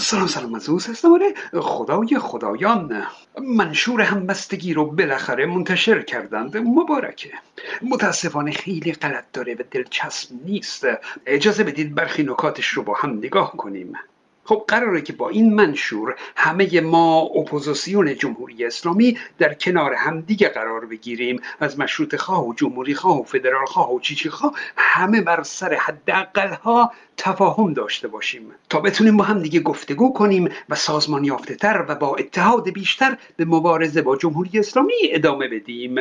سلام سلام. از هستم خدای خدایان. منشور همبستگی رو بالاخره منتشر کردند. مبارکه. متاسفانه خیلی غلط داره و دلچسب نیست. اجازه بدید برخی نکاتش رو با هم نگاه کنیم. خب قراره که با این منشور همه ما اپوزیسیون جمهوری اسلامی در کنار همدیگه قرار بگیریم. از مشروط خواه و جمهوری خواه و فدرال خواه و چیچی خواه همه بر سر حداقل ها تفاهم داشته باشیم. تا بتونیم با هم دیگه گفتگو کنیم و سازمان یافته تر و با اتحاد بیشتر به مبارزه با جمهوری اسلامی ادامه بدیم.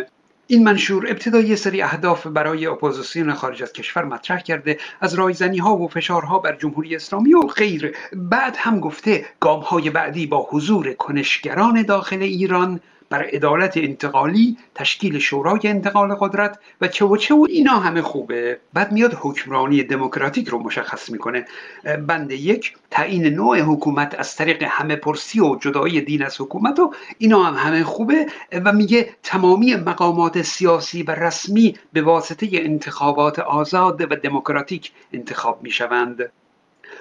این منشور ابتدا سری اهداف برای اپوزیسیون خارج از کشور مطرح کرده از رایزنی ها و فشارها بر جمهوری اسلامی و غیر. بعد هم گفته گام های بعدی با حضور کنشگران داخل ایران بر عدالت انتقالی تشکیل شورای انتقال قدرت و چه و چه و اینا همه خوبه. بعد میاد حکمرانی دموکراتیک رو مشخص می‌کنه. بند یک تعیین نوع حکومت از طریق همه پرسی و جدایی دین از حکومت و اینا هم همه خوبه. و میگه تمامی مقامات سیاسی و رسمی به واسطه انتخابات آزاد و دموکراتیک انتخاب می‌شوند.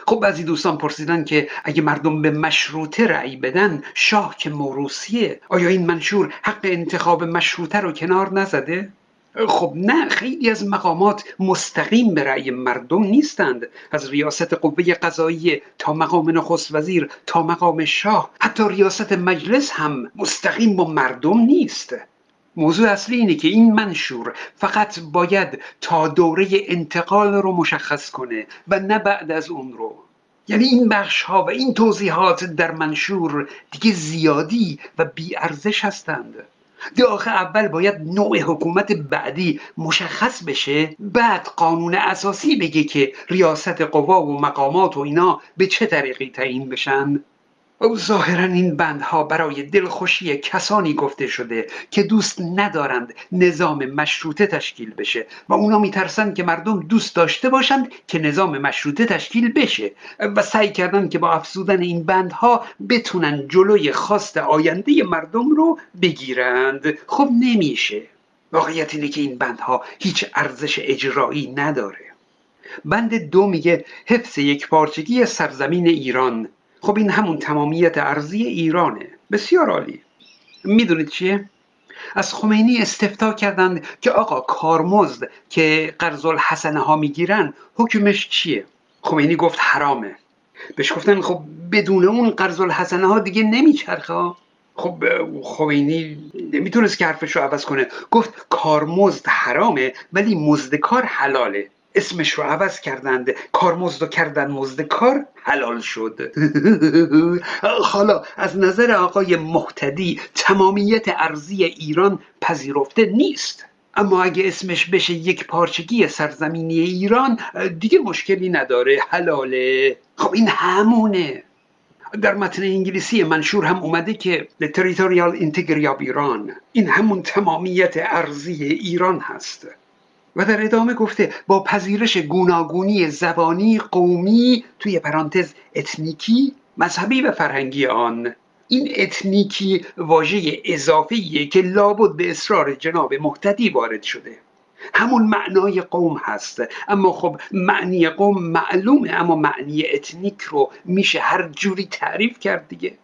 خب بعضی دوستان پرسیدن که اگه مردم به مشروطه رأی بدن شاه که موروسیه آیا این منشور حق انتخاب مشروطه رو کنار نزده؟ خب نه خیلی از مقامات مستقیم به رأی مردم نیستند از ریاست قوه قضایی تا مقام نخست وزیر تا مقام شاه حتی ریاست مجلس هم مستقیم با مردم نیست موضوع اصلی اینه که این منشور فقط باید تا دوره انتقال رو مشخص کنه و نه بعد از اون رو. یعنی این بخش ها و این توضیحات در منشور دیگه زیادی و بی ارزش هستند آخه اول باید نوع حکومت بعدی مشخص بشه بعد قانون اساسی بگه که ریاست قوا و مقامات و اینا به چه طریقی تعیین بشن. او ظاهرا این بندها برای دلخوشی کسانی گفته شده که دوست ندارند نظام مشروطه تشکیل بشه و اونا میترسند که مردم دوست داشته باشند که نظام مشروطه تشکیل بشه و سعی کردن که با افزودن این بندها بتونن جلوی خواست آینده مردم رو بگیرند. خب نمیشه. واقعیت اینه که این بندها هیچ ارزش اجرایی نداره. بند دو میگه حفظ یک پارچگی سرزمین ایران خب این همون تمامیت ارزی ایرانه. بسیار عالی. می‌دونید چیه؟ از خمینی استفتا کردند که آقا کارمزد که قرض الحسنه ها می‌گیرن حکمش چیه؟ خمینی گفت حرامه. بهش گفتن خب بدون اون قرض الحسنه ها دیگه نمیچرخه خب خمینی نمی‌تونست که حرفش رو عوض کنه. گفت کارمزد حرامه ولی مزد کار حلاله. اسمش رو عوض کردند. کارمزد و کردن مزد کار حلال شد. حالا از نظر آقای محتدی تمامیت ارزی ایران پذیرفته نیست. اما اگه اسمش بشه یک پارچگی سرزمینی ایران دیگه مشکلی نداره. حلاله. خب این همونه. در متن انگلیسی منشور هم اومده که The Territorial Integrity of ایران این همون تمامیت ارزی ایران هست. و در ادامه گفته با پذیرش گوناگونی زبانی قومی توی پرانتز اتنیکی مذهبی و فرهنگی آن. این اتنیکی واژه اضافیه که لابد به اصرار جناب مهتدی وارد شده. همون معنای قوم هست. اما خب معنی قوم معلومه اما معنی اتنیک رو میشه هر جوری تعریف کرد دیگه.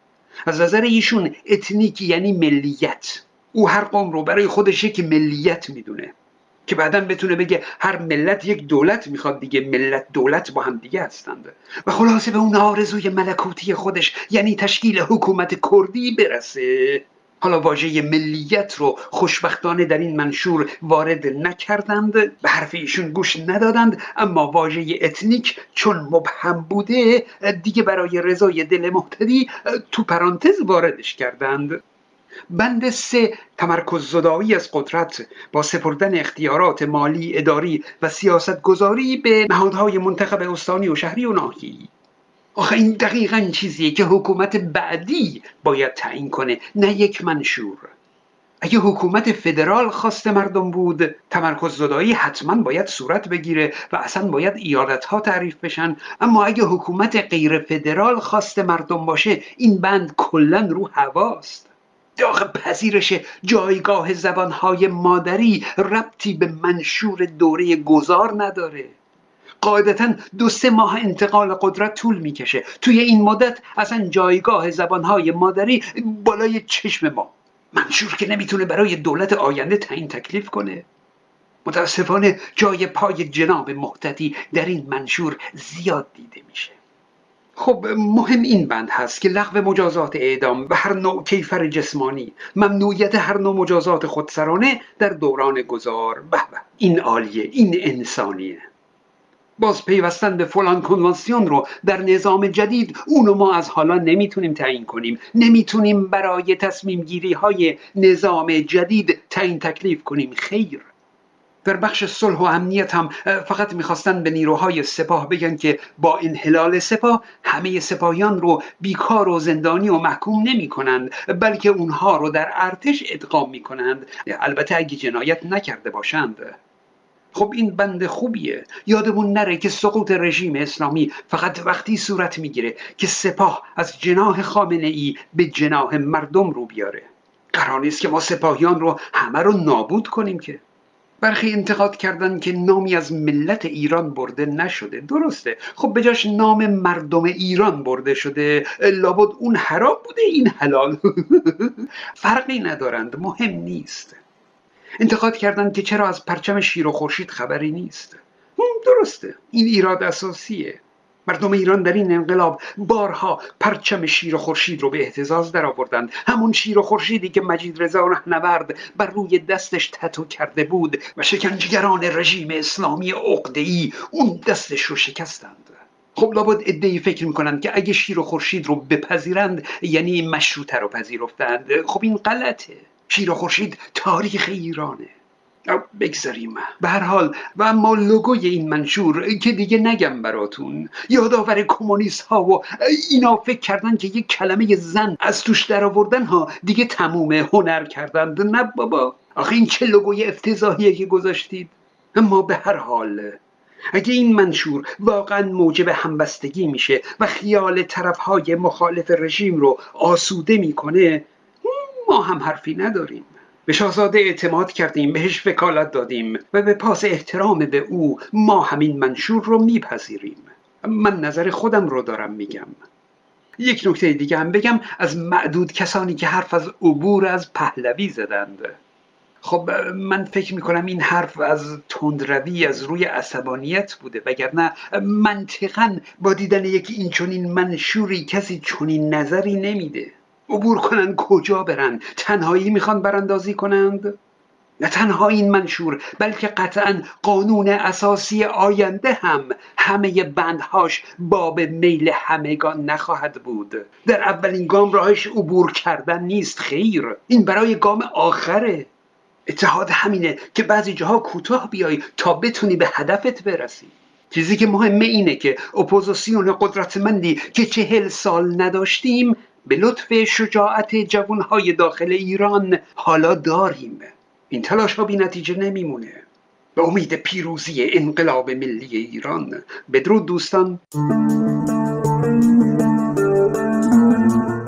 از نظر ایشون اتنیکی یعنی ملیت. او هر قوم رو برای خودش یک ملیت می‌دونه. که بعدا بتونه بگه هر ملت یک دولت می‌خواد دیگه ملت دولت با هم دیگه هستند و خلاصه به اون آرزوی ملکوتی خودش یعنی تشکیل حکومت کردی برسه. حالا واژه ملیت رو خوشبختانه در این منشور وارد نکردند به حرف ایشون گوش ندادند اما واژه اتنیک چون مبهم بوده دیگه برای رضای دل محتدی تو پرانتز واردش کردند. بند سه تمرکز زدایی از قدرت با سپردن اختیارات مالی اداری و سیاست گذاری به نهادهای منتخب استانی و شهری و ناحیه‌ای آخه این دقیقا چیزیه که حکومت بعدی باید تعیین کنه نه یک منشور. اگه حکومت فدرال خواست مردم بود تمرکز زدایی حتما باید صورت بگیره و اصلا باید ایالت ها تعریف بشن. اما اگه حکومت غیر فدرال خواست مردم باشه این بند کلا رو هواست. داخل پذیرش جایگاه زبانهای مادری ربطی به منشور دوره گذار نداره. قاعدتا دو سه ماه انتقال قدرت طول می‌کشه. توی این مدت اصلا جایگاه زبانهای مادری بالای چشم ما. منشور که نمی‌تونه برای دولت آینده تعیین تکلیف کنه. متاسفانه جای پای جناب محتدی در این منشور زیاد دیده میشه. خب مهم این بند هست که لغو مجازات اعدام و هر نوع کیفر جسمانی ممنوعیت هر نوع مجازات خودسرانه در دوران گذار. به این عالیه این انسانیه. باز پیوستن به فلان کنوانسیون رو در نظام جدید اونو ما از حالا نمی‌تونیم تعیین کنیم. نمی‌تونیم برای تصمیم گیری های نظام جدید تعیین تکلیف کنیم. خیر. در بخش صلح و امنیت هم فقط می‌خواستن به نیروهای سپاه بگن که با انحلال سپاه همه سپاهیان رو بیکار و زندانی و محکوم نمی کنند بلکه اونها رو در ارتش ادغام می کنند البته اگه جنایت نکرده باشند. خب این بند خوبیه. یادمون نره که سقوط رژیم اسلامی فقط وقتی صورت می‌گیره که سپاه از جناح خامنه ای به جناح مردم رو بیاره. قرار نیست که ما سپاهیان رو همه رو نابود کنیم که. برخی انتقاد کردن که نامی از ملت ایران برده نشده. درسته. خب بجاش نام مردم ایران برده شده. لابد اون حرام بوده این حلال. فرقی ندارند. مهم نیست. انتقاد کردند که چرا از پرچم شیر و خورشید خبری نیست. درسته. این ایراد اساسیه. مردم ایران در این انقلاب بارها پرچم شیر و خورشید رو به احتزاز در آوردند همون شیر و خورشیدی که مجید رضا رهنورد بر روی دستش تتو کرده بود و شکنجگران رژیم اسلامی ای اون دستش رو شکستند. خب لابد ادهی فکر می‌کنند که اگه شیر و خورشید رو بپذیرند یعنی مشروطه رو پذیرفتند. خب این غلطه. شیر و خورشید تاریخ ایرانه. بگذاریم. به هر حال و اما لوگوی این منشور که دیگه نگم براتون. یادآور کمونیست ها و اینا فکر کردن که یک کلمه زن از توش در آوردن ها دیگه تموم هنر کردند نه بابا. آخه این چه لوگوی افتضاحیه که گذاشتید. اما به هر حال اگه این منشور واقعا موجب همبستگی میشه و خیال طرف های مخالف رژیم رو آسوده می‌کنه ما هم حرفی نداریم. به شاهزاده اعتماد کردیم بهش وکالت دادیم و به پاس احترام به او ما همین منشور رو میپذیریم. من نظر خودم رو دارم میگم. یک نکته دیگه هم بگم از معدود کسانی که حرف از عبور از پهلوی زدند. خب من فکر می‌کنم این حرف از تندروی از روی عصبانیت بوده وگرنه منطقا با دیدن یک این چنین منشوری کسی چنین نظری نمیده. عبور کنن کجا برن تنهایی می‌خوان براندازی کنند؟ نه تنها این منشور بلکه قطعا قانون اساسی آینده هم. همه بندهاش باب میل همگان نخواهد بود. در اولین گام راهش عبور کردن نیست خیر. این برای گام آخره. اتحاد همینه که بعضی جاها کوتاه بیای تا بتونی به هدفت برسی. چیزی که مهمه اینه که اپوزیسیون قدرتمندی که چهل سال نداشتیم به لطف شجاعت جوانهای داخل ایران حالا داریم. این تلاش ها بی نتیجه نمیمونه. به امید پیروزی انقلاب ملی ایران بدرود دوستان.